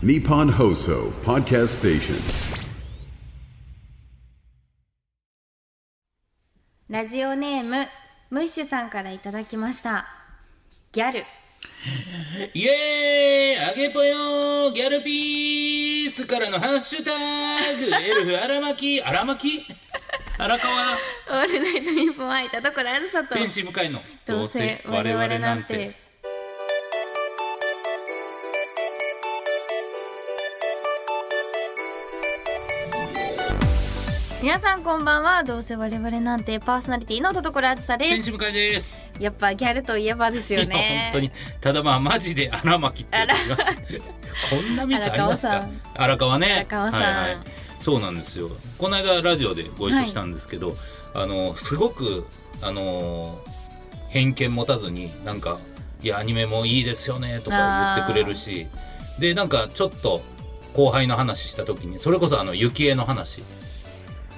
Nippon Hoso Podcast Station. ラジオネームムッシュさんからいただきました。ギャル。イエーイあげぽよ。ギャルピースからのハッシュタグ。エルフ荒巻？荒巻？荒川？オールナイトニッポン愛田所あずさと？天使向かいの。どうせ我々なんて皆さんこんばんは。どうせ我々なんてパーソナリティの田所あずさです。です。やっぱギャルといえばですよね。本当に。ただまあマジで荒巻って こんなミスありますか？荒川ね。荒川さん。はいはい、そうなんですよ。この間ラジオでご一緒したんですけど、あのすごくあの偏見持たずになんか「いやアニメもいいですよね」とか言ってくれるしでなんかちょっと後輩の話した時にそれこそあの雪絵の話、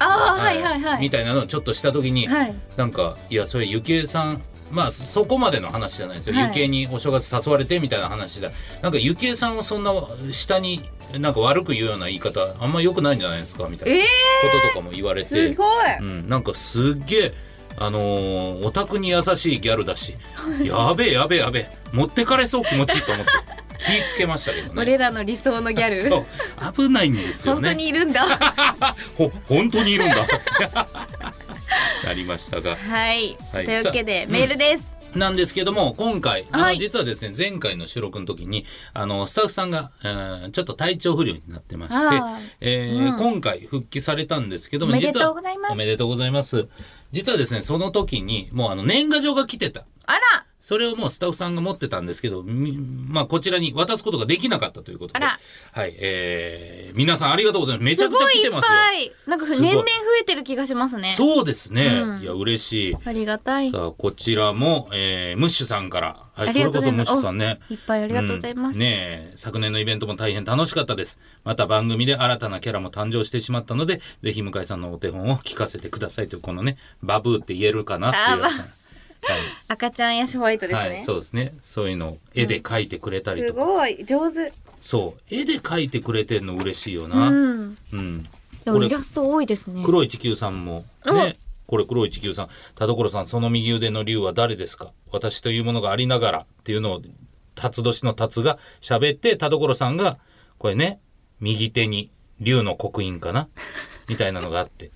ああはいはい。はいみたいなのをちょっとした時に、はい。なんかいやそれゆきえさんまあそこまでの話じゃないですよ、はい。ゆきえにお正月誘われてみたいな話だ。なんかゆきえさんをそんな下になんか悪く言うような言い方あんま良くないんじゃないですかみたいなえこととかも言われー、て、すごい。うん、なんかすっげえあのーオタクに優しいギャルだし。やべえやべえやべえ。持ってかれそう気持ちいいと思って気ぃつけましたけどね。俺らの理想のギャル。そう。危ないんですよ本ね当にいるんだ。ほ本当にいるんだ。な りましたが。はい、はい。というわけでメールです、なんですけども今回あの、はい実はですね前回の収録の時にあのスタッフさんが、えーちょっと体調不良になってましてあー、えー今回復帰されたんですけども実はおめでとうございます。実はですねその時にもうあの年賀状が来てた。あらそれをもうスタッフさんが持ってたんですけど、みまあ、こちらに渡すことができなかったということで、はい、えー皆さんありがとうございます。めちゃすくちゃごいいって来ますよ。ぱいなんか年々増えてる気がしますね。そうですね。うん。いや、嬉しい。ありがたい。さあ、こちらも、えームッシュさんから。はい、あそれこそムッシュさんね。いっぱいありがとうございます、うん。ねえ昨年のイベントも大変楽しかったです。また番組で新たなキャラも誕生してしまったのでぜひ向井さんのお手本を聞かせてくださいというこのねバブーって言えるかなっていう赤ちゃんやシホワイトですね、はい、はい、そうですね。そういうのを絵で描いてくれたりすとか、ごい。上手。そう絵で描いてくれてんの嬉しいよな。ううん、んでもイラスト多いですね。黒い地球さんも。ね。これ黒い地球さん。田所さんその右腕の竜は誰ですか？私というものがありながらっていうのを辰年の辰が喋って田所さんがこれね右手に竜の刻印かな？みたいなのがあって。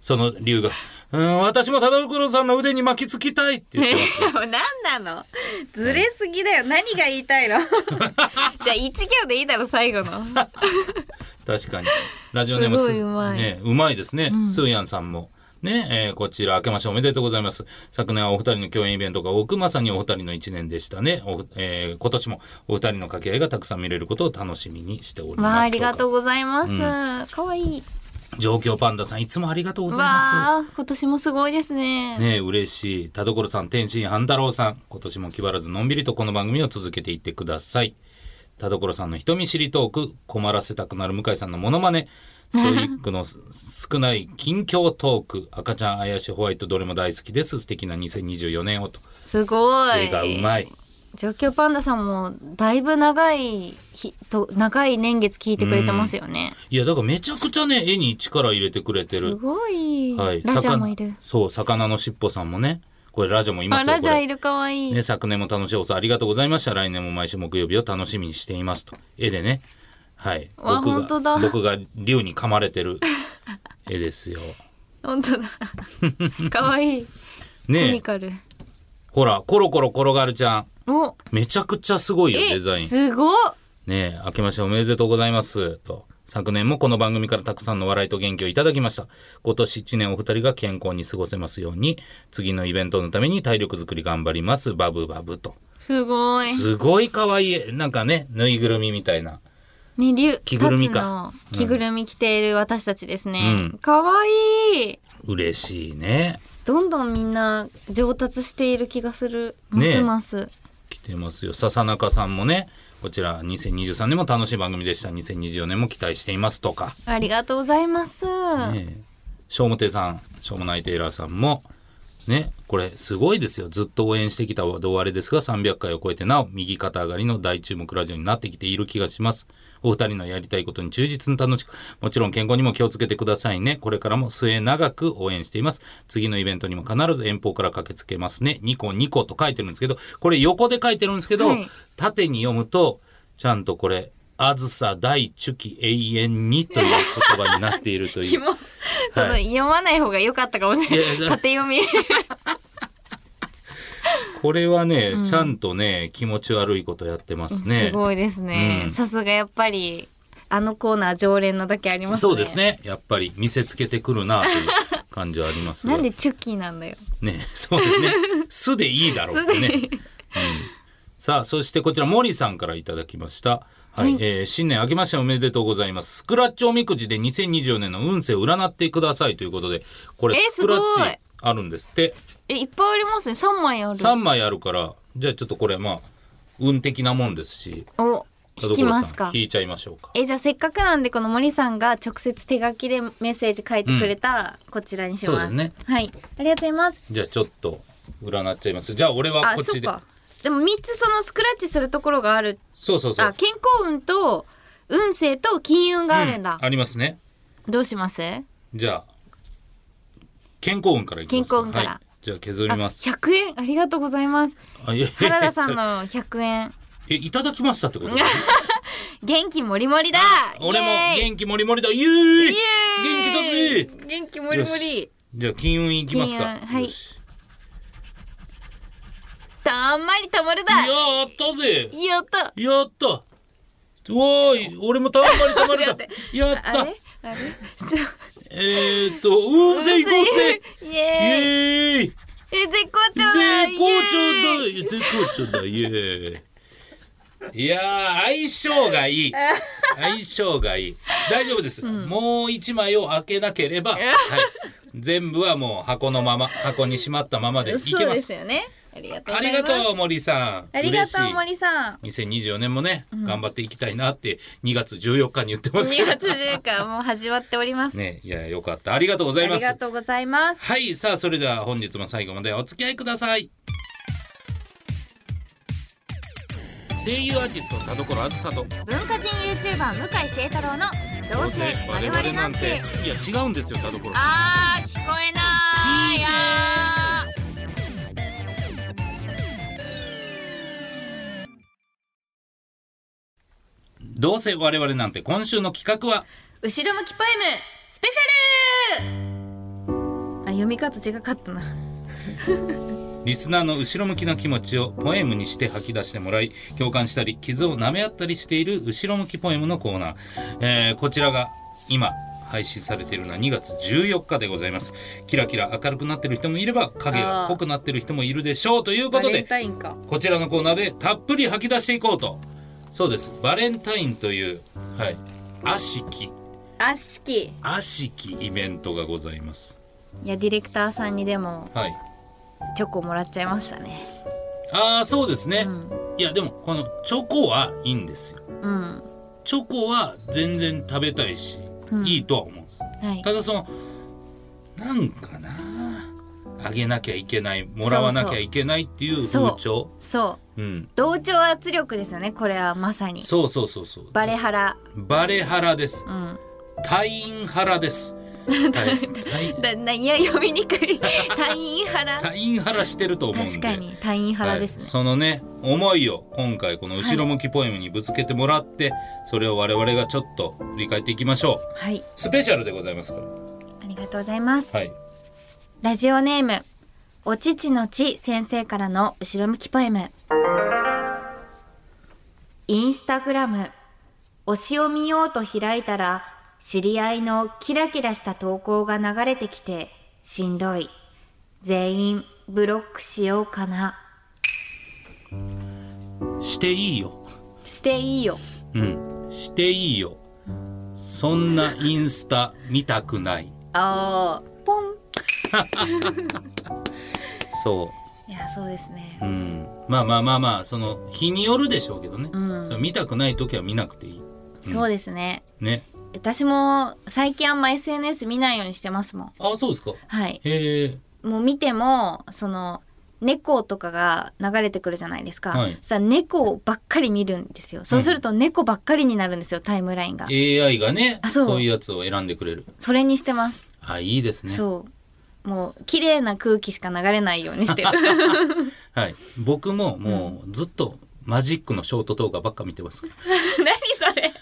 その竜が「うん私も田所さんの腕に巻きつきたい」って言ってます。何なの？ずれすぎだよ。何が言いたいの？じゃあ一行でいいだろ最後の。確かに。ラジオネームすごいうまい。ね、うまいですね、スーヤンさんも。ね、えーこちら明けましておめでとうございます。昨年はお二人の共演イベントが多くまさにお二人の一年でしたね。お、えー今年もお二人の掛け合いがたくさん見れることを楽しみにしております。わあありがとううございます、かわいい状況パンダさんいつもありがとうございまわあ今年もすごいですね。すね嬉しい。田所さん天心半太郎さん。今年も気張らずのんびりとこの番組を続けていってください。田所さんの人見知りトーク困らせたくなる向井さんのモノマネ。ストイックのす少ない近況トーク。赤ちゃん怪しいホワイトどれも大好きです。素敵な2024年をと。すごい。絵がうまい状況パンダさんもだいぶ長いひと長い年月聞いてくれてますよね、いやだからめちゃくちゃね絵に力入れてくれてするごい、はい。ラジャーもいる。魚そう魚のしっぽさんもね。これラジャもいまあすよラジャーいるかわいい、ね、昨年も楽しい放送ありがとうございました。来年も毎週木曜日を楽しみにしていますと。絵でね。はい。わ僕本当だ。が、僕が竜に噛まれてる 絵ですよ。本当だ。かわいい。コミカル。ほら、コロコロ転がるちゃん。おめちゃくちゃすごいよ、えデザイン。すごっねえ、明けましておめでとうございます。と。昨年もこの番組からたくさんの笑いと元気をいただきました。今年1年お二人が健康に過ごせますように、次のイベントのために体力づくり頑張ります。バブバブと。すごいすごい可愛い。なんかね、ぬいぐるみみたいな。ね、竜着ぐるみか着ぐるみ着ている私たちですねうん。可愛、いい。嬉しいね。どんどんみんな上達している気がする。ますます。来てますよ笹中さんもねこちら2023年も楽しい番組でした2024年も期待していますとか、ありがとうございます。しょうもてさんしょうもないテイラーさんもね、これすごいですよ。ずっと応援してきた同割ですが、300回を超えてなお、右肩上がりの大注目ラジオになってきている気がします。お二人のやりたいことに忠実に楽しく、もちろん健康にも気をつけてくださいね。これからも末長く応援しています。次のイベントにも必ず遠方から駆けつけますね。ニコニコと書いてるんですけど、これ横で書いてるんですけど、はい縦に読むと、ちゃんとこれ、あずさ大チュキ永遠にという言葉になっているという ひ。もその、はい読まない方が良かったかもしれない縦読み これはね、ちゃんとね、気持ち悪いことやってますね。すごいですねうんさすがやっぱりあのコーナー常連のだけありますねそうですね。やっぱり見せつけてくるなという感じはありますが なんでチュッキーなんだよね、そうですね。すでいいだろうってね。うんさあ、そしてこちら森さんからいただきました。はい、えー新年明けましておめでとうございます。スクラッチおみくじで2024年の運勢を占ってくださいということで、これえスクラッチあるんですって。えいっぱいありますね。三枚ある。3枚あるから、じゃあちょっとこれまあ、運的なもんですし、お引きますか。引いちゃいましょうか。えじゃあせっかくなんでこの森さんが直接手書きでメッセージ書いてくれたこちらにします、そうですね。はい。ありがとうございます。じゃあちょっと占っちゃいます。じゃあ俺はあこっちで。そっか。でも3つそのスクラッチするところがある。そうそうそう。あ健康運と運勢と金運があるんだ、うん。ありますね。どうします？じゃあ健康運からいきます。健康運から。はい、じゃあ削りあます。100円。ありがとうございます。原田さんの 100円。えいただきましたってこと？元気もりもりだ。俺もイエーイ。元気もりもりだ。イエーイ。イエーイ。元気だぜ。元気もりもり。じゃあ金運いきますか。金運。はい。よし。たんまりたまるだ。やったぜ。やった。やった。わーい。俺もたんまりたまりだ。待って。やった。あれ？あれ？ちょえー、っと運勢行こうぜイイエーイ。エーイえ絶好調だ絶好調だ絶好調だイエーイ。いやー相性がいい。相性がいい。大丈夫です、もう一枚を開けなければ、はい、全部はもう箱のまま箱にしまったままでいけそうまですすよねありがとうありがとう森さん。ありがとう森さん。2024年もね、頑張っていきたいなって2月14日に言ってますけ2ど月10日もう始まっております、ねいやよかった。ありがとうございあます。りがとうございます。はいさあそれでは本日も最後までお付き合いください。声優アーティスト田所あずさと文化人 YouTuber 向井聖太郎のどうせ我々なんて。いや違うんですよ田所あー聞こえないどうせ我々なんて今週の企画はー後ろ向きポエムスペシャル。あ読み方違かったな。リスナーの後ろ向きな気持ちをポエムにして吐き出してもらい共感したり傷を舐め合ったりしている後ろ向きポエムのコーナー、えーこちらが今配信されているのは2月14日でございます。キラキラ明るくなってる人もいれば影が濃くなってる人もいるでしょうということでこちらのコーナーでたっぷり吐き出していこうとそうです。バレンタインというはい。悪しき。悪しき。い悪しきイベントがございます。やディレクターさんにでもはい。チョコもらっちゃいましたね。ああそうですね、うん。いやでもこのチョコはいいんですよ。うん。チョコは全然食べたいし、うん。いいとは思うんです。はい。ただそのなんかなあげなきゃいけないもらわなきゃいけないっていうそう風潮。そう。うん。同調圧力ですよねこれはまさに。そうそうそうそう。バレハラ。バレハラです。うん。隊員ハラです。だないや読みにくい。隊員ハラ。隊員ハラしてると思うんで。確かに隊員ハラですね、はい、そのね思いを今回この後ろ向きポエムにぶつけてもらって、それを我々がちょっと振り返っていきましょう。はい。スペシャルでございますから。ありがとうございます、はいラジオネームお父のち先生からの後ろ向きポエム。インスタグラム推しを見ようと開いたら知り合いのキラキラした投稿が流れてきてしんどい。全員ブロックしようかな。していいよ。していいよ。うん。していいよ。そんなインスタ見たくない。あーポン そいやそうですね。ううん。まあまあまあまあその日によるでしょうけどね、うん。見たくない時は見なくていい。そうですね。ね。私も最近あんま SNS 見ないようにしてますもん。あそうですか。はい。へえ。もう見てもその猫とかが流れてくるじゃないですか、はい。そ猫ばっかり見るんですよ。そうすると猫ばっかりになるんですよタイムラインが。AI がねあそう。そういうやつを選んでくれる。それにしてます、あいいですね。そうもう綺麗な空気しか流れないようにしてる。はい。僕ももうずっとマジックのショート動画ばっか見てます。何それ。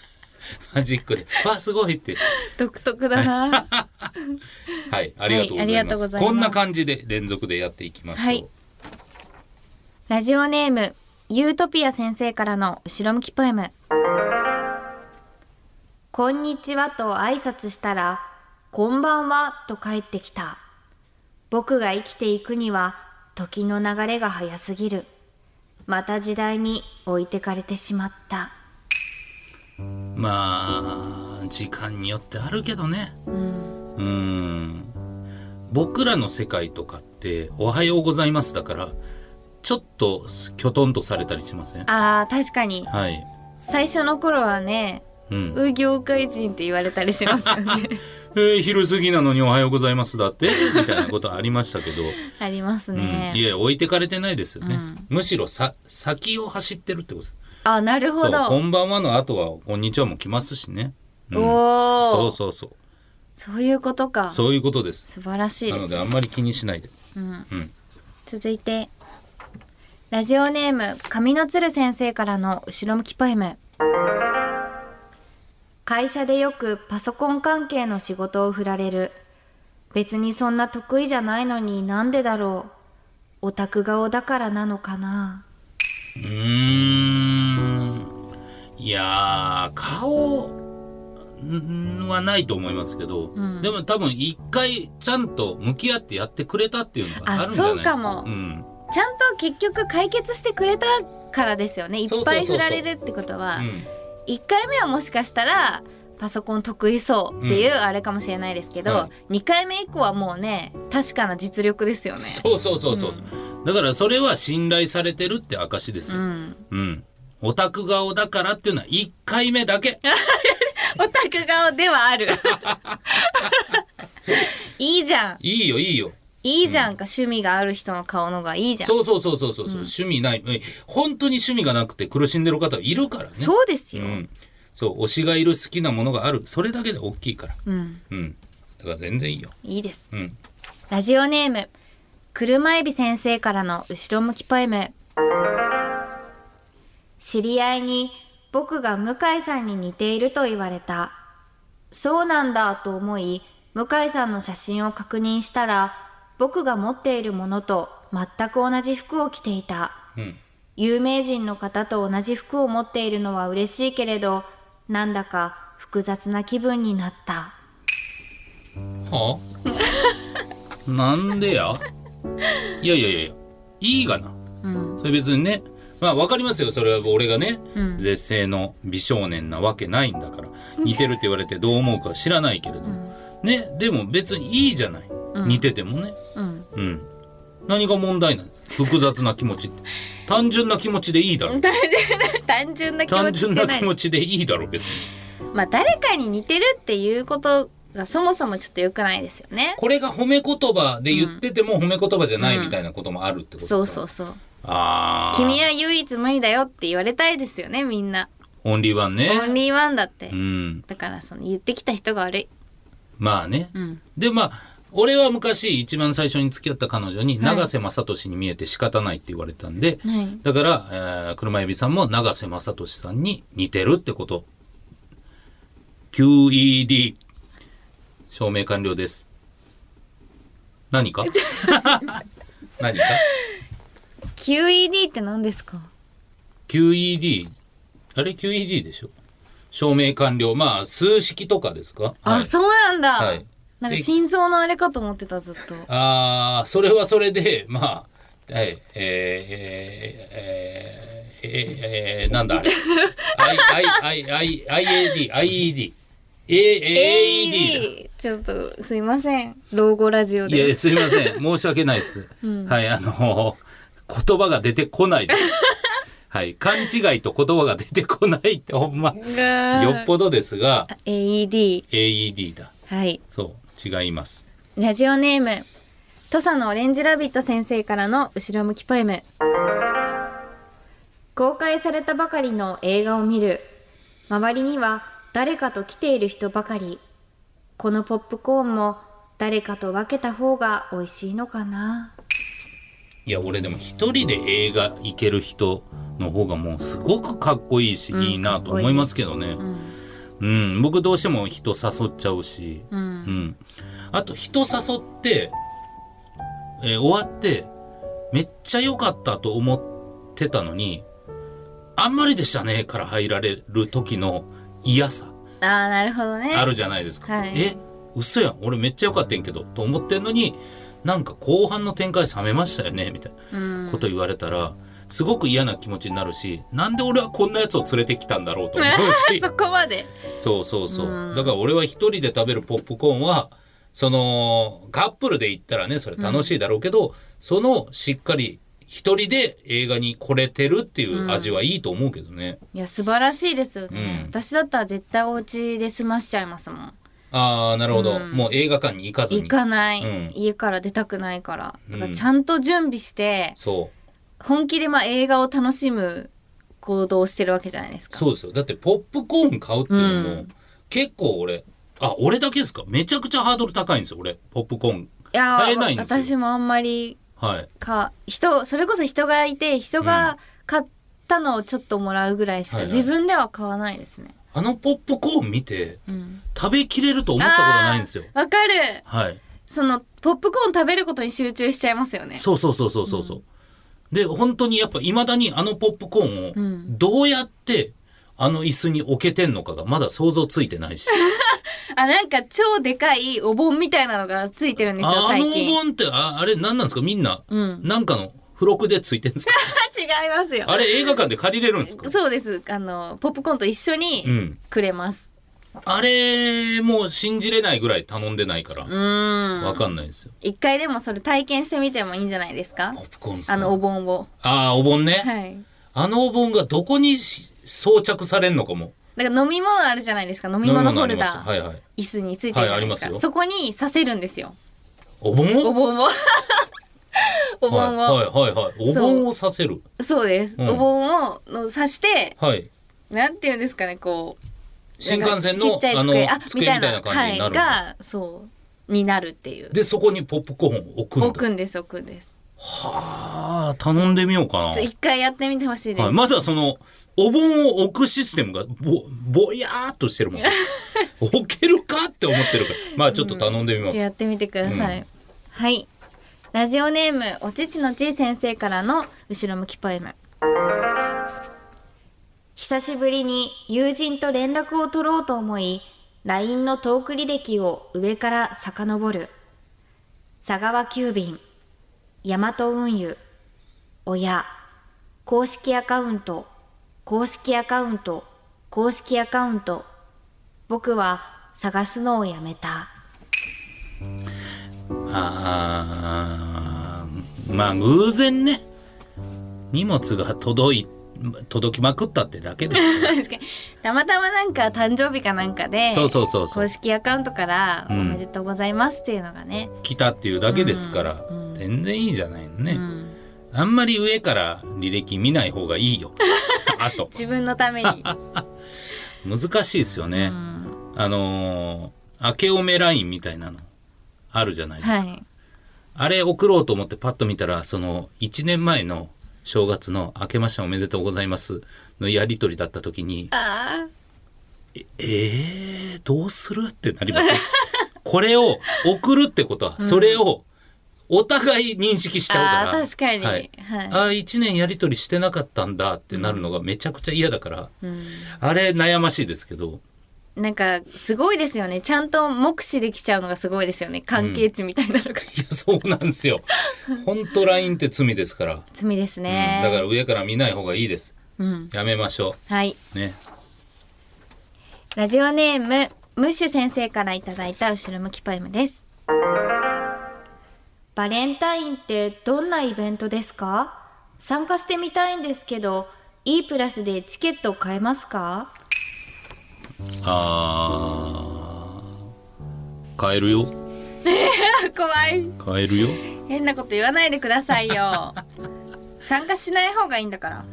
マジックで「わすごい!」って。独特だな。はい。ありがとうございます,、はいこんな感じで連続でやっていきましょう、はい。ラジオネームユートピア先生からの後ろ向きポエム。こんにちはと挨拶したらこんばんはと帰ってきた僕が生きていくには時の流れが早すぎる。また時代に置いてかれてしまった。まあ時間によってあるけどね。うん。僕らの世界とかって「おはようございます」だからちょっときょとんとされたりしません？あー確かに。はい、最初の頃はねうん。う業界人って言われたりしますよね えー昼過ぎなのに「おはようございます」だってみたいなことありましたけど、ありますうん。ね、いや置いてかれてないですよね、うん。むしろさ先を走ってるってことです。あなるほそう「こどんばんは」の後は「こんにちは」も来ますしね、うん。おおそうそうそう。そういうことか。そういうことです。素晴らしいなですのであんまり気にしないで。うん。うん。続いてラジオネーム上の鶴先生からの後ろ向きポエム会社でよくパソコン関係の仕事を振られる。別にそんな得意じゃないのになんでだろう。オタク顔だからなのかな。うーん。いやー顔んはないと思いますけど、ん。でも多分一回ちゃんと向き合ってやってくれたっていうのがあるんじゃないですか。あそうかも。うん。ちゃんと結局解決してくれたからですよね。いっぱい振られるってことは。うん1回目はもしかしたらパソコン得意そうっていうあれかもしれないですけど、は2回目以降はもうね確かな実力ですよね。そうそうそうそう、だからそれは信頼されてるって証ですよ、うん、うん。オタク顔だからっていうのは1回目だけ。オタク顔ではある。いいじゃん。いいよいいよいいじゃんか、趣味がある人の顔のがいいじゃん。そうそうそうそうそう、趣味ない。え本当に趣味がなくて苦しんでる方いるからね。そうですよ、うん、そう推しがいる好きなものがある。それだけで大きいから。うん、うん。だから全然いいよ。いいです。うん。ラジオネーム車エビ先生からの後ろ向きポエム。知り合いに僕が向井さんに似ていると言われた。そうなんだと思い向井さんの写真を確認したら僕が持っているものと全く同じ服を着ていた。うん。有名人の方と同じ服を持っているのは嬉しいけれどなんだか複雑な気分になった。はあ？なんでや？いやいやいやいやいいがな。うん。それ別にねまあわかりますよ。それは俺がね、うん。絶世の美少年なわけないんだから。似てるって言われてどう思うか知らないけれど、ねでも別にいいじゃない、似ててもね。うん。うん。何が問題なの複雑な気持ちって。単純な気持ちでいいだろ。単純な単純な気持単純な気持ちでいいだろ別に。まあ誰かに似てるっていうことがそもそもちょっと良くないですよね。これが褒め言葉で言ってても褒め言葉じゃないみたいなこともあるってことか、そうそうそう。ああ君は唯一無二だよって言われたいですよねみんな。オンリーワンね。オンリーワンだって。うん。だからその言ってきた人が悪い。まあね、うん。でまあ俺は昔一番最初に付き合った彼女に永瀬正敏に見えて仕方ないって言われたんで、はい。だから、えー車エビさんも永瀬正敏さんに似てるってこと。QED 証明完了です。何か？何か？QED って何ですか？QED あれ？QED でしょ？証明完了。まあ数式とかですか？あ、はい。そうなんだ。はいなんかで心臓のあれかと思ってたずっと。ああそれはそれでまあはいえー、えー、えー、えー、えー、なんだあれ。I I I I IAD IED A AED だ。ちょっとすいません。老後ラジオいで。やすいません。申し訳ないです、はいあの言葉が出てこないです。はい勘違いと言葉が出てこないってほんま。よっぽどですが。AED。AED だ。はい。そう違います。ラジオネーム土佐のオレンジラビット先生からの後ろ向きポエム。公開されたばかりの映画を見る。周りには誰かと来ている人ばかり。このポップコーンも誰かと分けた方が美味しいのかな。いや俺でも一人で映画行ける人の方がもうすごくかっこいいし、いいなと思いますけどね。うん、僕どうしても人誘っちゃうし、うん。あと人誘って、えー終わってめっちゃ良かったと思ってたのにあんまりでしたねから入られる時の嫌さ。あーなるほどね。あるじゃないですか。はい。え嘘やん。俺めっちゃ良かったんやけどと思ってんのになんか後半の展開冷めましたよねみたいなこと言われたら、すごく嫌な気持ちになるしなんで俺はこんなやつを連れてきたんだろうと思うし。そこまで。そうそうそう、だから俺は一人で食べるポップコーンはそのカップルで行ったらねそれ楽しいだろうけど、そのしっかり一人で映画に来れてるっていう味はいいと思うけどね、いや素晴らしいです。よね、うん。私だったら絶対お家で済ましちゃいますもん。ああなるほど、もう映画館に行かずに。行かない、うん。家から出たくないから。だからうん。ちゃんと準備して、そう本気でまあ映画を楽しむ行動をしてるわけじゃないですか。そうですよ。だってポップコーン買うっていうのも、うん。結構俺あ俺だけですか？めちゃくちゃハードル高いんですよ俺。ポップコーン。いや買えないんですよ。私もあんまりはい。か人それこそ人がいて人が買ったのをちょっともらうぐらいしか、はいはい。自分では買わないですね、あのポップコーン見てうん、食べきれると思ったことないんですよ。わかる。はい。そのポップコーン食べることに集中しちゃいますよね。そうそうそうそうそうそう、で本当にやっぱいまだにあのポップコーンをん。どうやってあの椅子に置けてんのかがまだ想像ついてないし。あなんか超でかいお盆みたいなのがついてるんですよあのお盆ってああれ何なんですか？みんな、うん。なんかの付録でついてるんですか？違いますよ。あれ映画館で借りれるんですか？そうです。あのポップコーンと一緒うにん。くれますあれもう信じれないぐらい頼んでないからうーん。わかんないですよ。一回でもそれ体験してみてもいいんじゃないですか？ポップコーンあのお盆を。あーお盆ね、はい。あのお盆がどこにし装着されんのかも。だから飲み物あるじゃないですか？飲み物ホルダー、はいはい。椅子についてるじゃないですか、はいありますよ。そこにさせるんですよ。お盆を？お盆を。お盆を、はいはいはい。はい。お盆をさせる。そうです、うん。お盆をのさしてはい。なんていうんですかねこう新幹線のちっちゃいあの机みたいな感じになるはい、がそうになるっていう。でそこにポップコーンを置くんだ。置くんです置くんです。はあ頼んでみようかな。一回やってみてほしいです、はい、まだそのお盆を置くシステムがぼぼやーっとしてるもん。置けるかって思ってるから。まあちょっと頼んでみます、じゃあやってみてください、はい。ラジオネームおちちのちい先生からの後ろ向きポエム久しぶりに友人と連絡を取ろうと思い LINE のトーク履歴を上から遡る。佐川急便ヤマト運輸親公式アカウント公式アカウント公式アカウント。僕は探すのをやめた。あーまあ偶然ね。荷物が届いて届きまくったってだけです。よ 確かに。たまたまなんか誕生日かなんかでそうそうそうそう。公式アカウントから「おうん。めでとうございます」っていうのがね、来たっていうだけですから、全然いいじゃないのね、うん。あんまり上から履歴見ない方がいいよ。あと。自分のために、難しいですよね、うん。あのー明けおめラインみたいなのあるじゃないですか、はい。あれ送ろうと思ってパッと見たらその1年前の正月の「明けましておめでとうございます」のやり取りだった時にあ「えー、どうする?」ってなります これを送るってことはそれをお互い認識しちゃうから、確かに。はい。はい。ああ1年やり取りしてなかったんだってなるのがめちゃくちゃ嫌だから、ー、うん。あれ悩ましいですけどなんかすごいですよね。ちゃんと目視できちゃうのがすごいですよね。関係値みたいなのが、いやそうなんですよ。本当 LINE って罪ですから、罪ですうん。ね、だから上から見ない方がいいです。うん。やめましょはい。うね。ラジオネームムッシュ先生からいただいた後ろ向きポエムです。バレンタインってどんなイベントですか？参加してみたいんですけど E プラスでチケット買えますか？あー。買えるよ。怖い。買えるよ。変なこと言わないでくださいよ。参加しない方がいいんだから。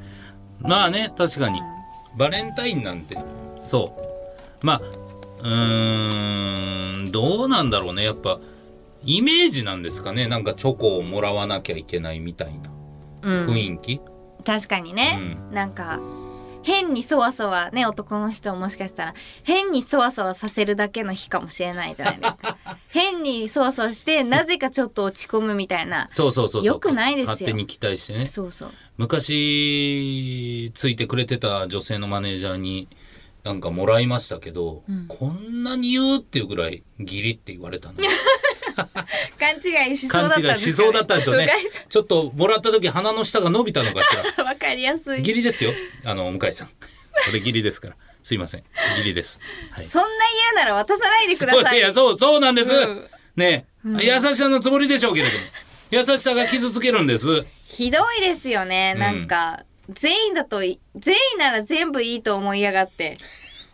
まあね確かに。バレンタインなんて。そう。まあうーんどうなんだろうね。やっぱイメージなんですかね。なんかチョコをもらわなきゃいけないみたいな。うん。雰囲気、確かにね、なんか変にそわそわね男の人ももしかしたら変にそわそわさせるだけの日かもしれないじゃないですか。変にそわそわしてなぜかちょっと落ち込むみたいな。そうそうそうそう。よくないですよ勝手に期待してね。そうそう。昔ついてくれてた女性のマネージャーになんかもらいましたけど、こんなに言うっていうぐらい義理って言われたの 勘違いしそう勘だったんですか、ね、違いしそうだったんでしょうね。ちょっともらった時鼻の下が伸びたのかしら。ん わかりやすい。義理ですよ。あの向井さん。これ義理ですから。すいません。義理です。はい。そんな言うなら渡さないでください。いやそうそうなんです、うん。ね。え、優しさのつもりでしょうけれども。優しさが傷つけるんです。ひどいですよね。なんか、全員だとい全員なら全部いいと思いやがって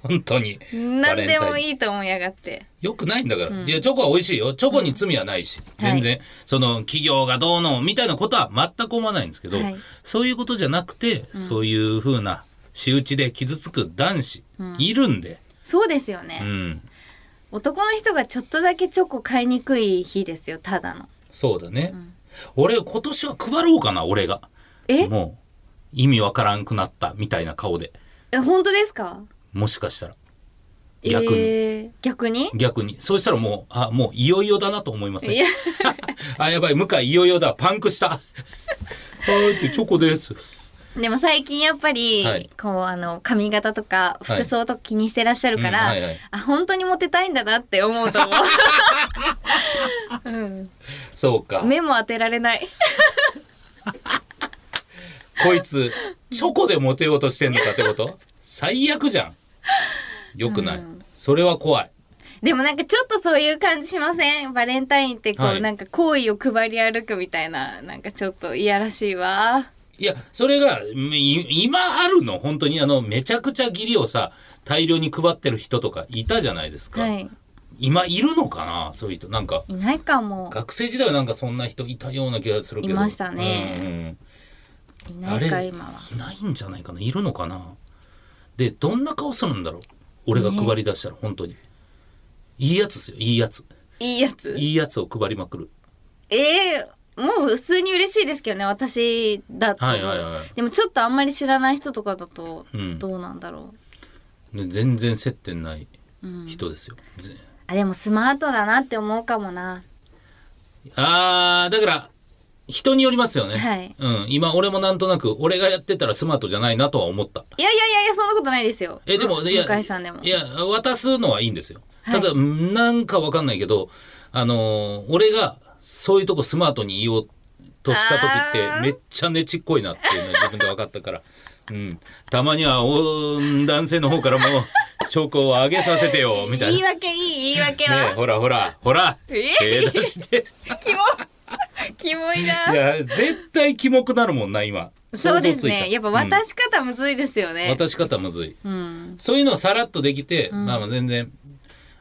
本当に。何でもいいいと思いやがって。よくないんだから、いやチョコは美味しいよ。チョコに罪はないし、全然、その企業がどうのみたいなことは全く思わないんですけど、はい。そういうことじゃなくて、そういう風な仕打ちで傷つく男子いるんで、そうですよね、うん、男の人がちょっとだけチョコ買いにくい日ですよただの。そうだね、俺今年は配ろうかな俺が。え？もう意味わからんくなったみたいな顔で。え本当ですか？もしかしたら。逆に、えー逆に。逆に？そうしたらもうあもういよいよだなと思いません？いや。あやばい向井いよいよだ。パンクした。はいってチョコです。でも最近やっぱり、はい。こうあの髪型とかはい。服装とか気にしてらっしゃるから、うんはいはい。あ本当にモテたいんだなって思うと思う、うん、そうか。目も当てられない。こいつチョコでモテようとしてんのかってこと？最悪じゃん よくない、それは怖い。でもなんかちょっとそういう感じしません？バレンタインってこう、はい。なんか好意を配り歩くみたいななんかちょっといやらしいわ。いやそれがい今あるの？本当に？あのめちゃくちゃ義理をさ大量に配ってる人とかいたじゃないですか、はい。今いるのかな？そういう人。なんかいないかも。学生時代はなんかそんな人いたような気がするけど。いましたね。うんうん。いないか今は。いないんじゃないかな？いるのかな？でどんな顔するんだろう？俺が配り出したら本当に、いいやつですよいいやつ。いいやつ？いいやつを配りまくる。えー、もう普通に嬉しいですけどね私だと、はいはいはいでもちょっとあんまり知らない人とかだとうん。どうなんだろう、で全然接点ない人ですよ、ぜあでもスマートだなって思うかもな。あーだから人によりますよね、はい。うん、今俺もなんとなく俺がやってたらスマートじゃないなとは思った。いやいやいやいやそんなことないですよ。えでもいや向井さんでも。いや渡すのはいいんですよ、はい。ただなんかわかんないけどあのー俺がそういうとこスマートに言おうとした時ってめっちゃねちっこいなっていうのは自分で分かったから、うん、たまにはお男性の方からも チョコをあげさせてよみたいな。言い訳いい言い訳は、ほらほらほら。え手出して。キモ キモいな。いや絶対キモくなるもんな今。そうですね。やっぱうん渡し方むずいですよね、渡し方むずい。うん。そういうのをさらっとできて、まあまあ全然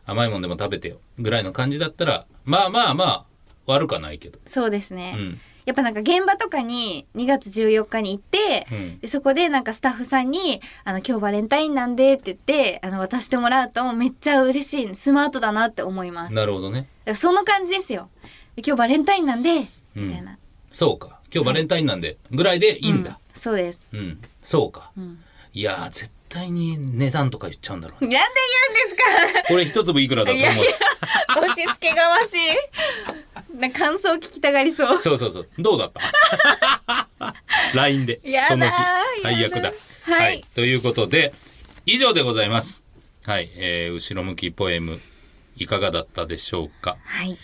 甘いもんでも食べてよぐらいの感じだったらまあまあまあ悪かないけど。そうですね、うん。やっぱなんか現場とかに2月14日に行って、うん。でそこでなんかスタッフさんに「あの今日バレンタインなんで」って言ってあの渡してもらうとめっちゃ嬉しいスマートだなって思います。なるほどね。らその感じですよ。で今日バレンタインなんでうん。みたいな、そうか。今日バレンタインなんでぐらいでいいんだ。うん。そうです。うん、そうか、ん。いやー絶対に値段とか言っちゃうんだろうね。なんで言うんですか？これ一粒いくらだと思う。いやいや押し付けがましい。な感想聞きたがりそう。そうそうそう。どうだった？LINE で。やだーその日。やだ最悪だ。はい。ということで以上でございます。はい、えー後ろ向きポエムいかがだったでしょうか？はい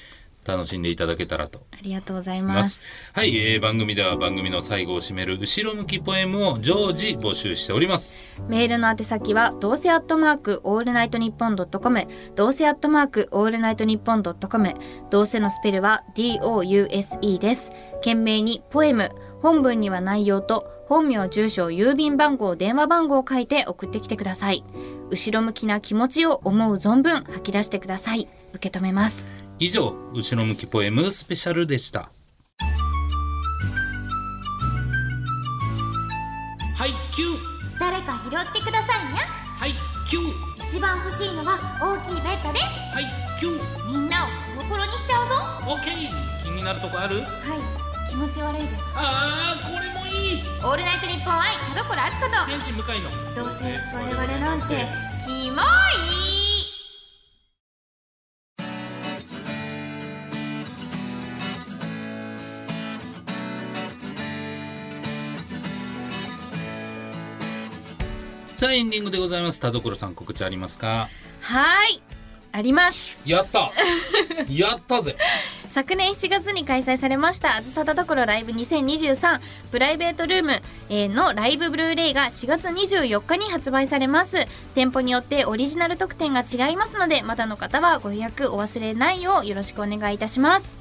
楽しんでいただけたらと。ありがとうございまます。すはい、えー番組では番組の最後を締める後ろ向きポエムを常時募集しております。メールの宛先はどうせアットマークオールナイトニッポンドットコム。どうせアットマークオールナイトニッポンドットコム。どうせのスペルは DOUSE です。懸命にポエム。本文には内容と本名住所郵便番号電話番号を書いて送ってきてください。後ろ向きな気持ちを思う存分吐き出してください。受け止めます以上後ろ向きポエムスペシャルでした。はい9誰か拾ってくださいね。はい9一番欲しいのは大きいベッドで。すはい9みんなをコロコロにしちゃうぞ。オッケー気になるとこある？はい気持ち悪いです。ああこれもいい。オールナイトニッポン愛田所あずさと。天使向かいのどうせ我々なんてキモいさあエンディングでございます。田所さん告知ありますか？はい。あります。やった。やったぜ。昨年7月に開催されました「あずさたところライブ2023プライベートルーム」えーのライブブルーレイが4月24日に発売されます。店舗によってオリジナル特典が違いますのでまだの方はご予約お忘れないようよろしくお願いいたします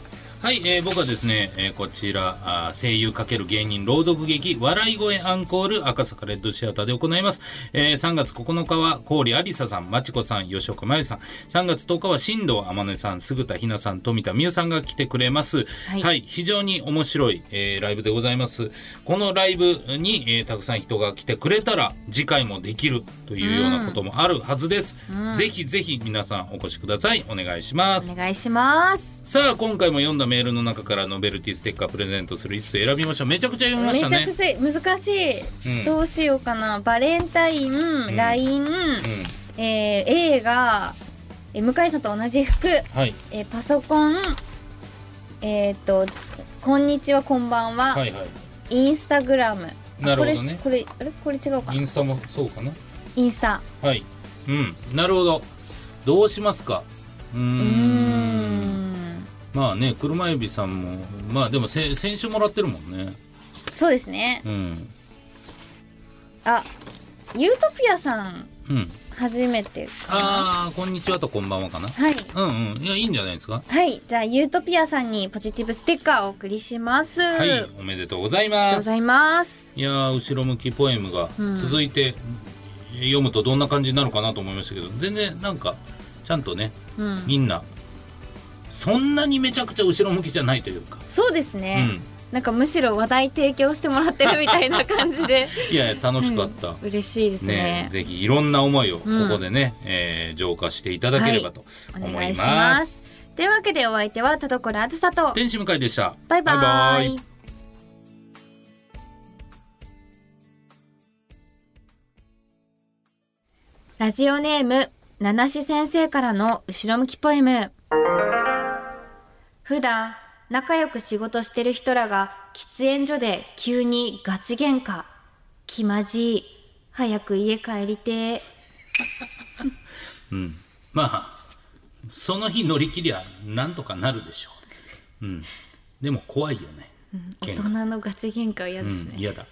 はい、えー僕はですね、えーこちらあー声優×芸人朗読劇笑い声アンコール赤坂レッドシアターで行います、えー3月9日は郡ありささんまちこさん吉岡真由さん。3月10日は新藤天音さん菅田ひなさん富田美優さんが来てくれます。はい。はい、非常に面白い、えーライブでございます。このライブに、えーたくさん人が来てくれたら次回もできるというようなこともあるはずです、ぜひぜひ皆さんお越しください。お願いします。お願いします。さあ今回も読んだメールの中からノベルティステッカープレゼントする1つ選びました。めちゃくちゃ読みまめしたね。ちゃくちゃ難しい、うん。どうしようかな。バレンタイン、ん。LINE、えー映画、えー向井さんと同じ服、はい。えーパソコンえっ、と「こんにちはこんばんは」はいはい。インスタグラム。あなるほどね。これあれ？これ違うか。なインスタもそうかな？インスタ。はい。うん。なるほど。どうしますか？うんまあね車エビさんもまあでもせ先週もらってるもんね。そうですね。うん。あユートピアさんうん。初めてああこんにちはとこんばんはかな？はい。うんうん。いやいいんじゃないですか？はい。じゃあユートピアさんにポジティブステッカーをお送りします、はい。おめでとうございます。ございます。いやー後ろ向きポエムがうん。続いて、読むとどんな感じになるかなと思いましたけど全然なんかちゃんとねうん。みんなそんなにめちゃくちゃ後ろ向きじゃないというか、そうですね、なんかむしろ話題提供してもらってるみたいな感じで。うん、いやいや楽しかった、うん。嬉しいですね。ねぜひいろんな思いをこうん。こでね、えー浄化していただければとお思います,、願いします。というわけでお相手は田所あずさと。天使向井でした。バイバイ。バイバイ。ラジオネーム七志先生からの後ろ向きポエム普段仲良く仕事してる人らが喫煙所で急にガチ喧嘩。気まじい。早く家帰りてえ。うん。まあその日乗り切りゃなんとかなるでしょう、うん、でも怖いよね、大喧嘩。人のガチ喧嘩は嫌ですね、うん。嫌だ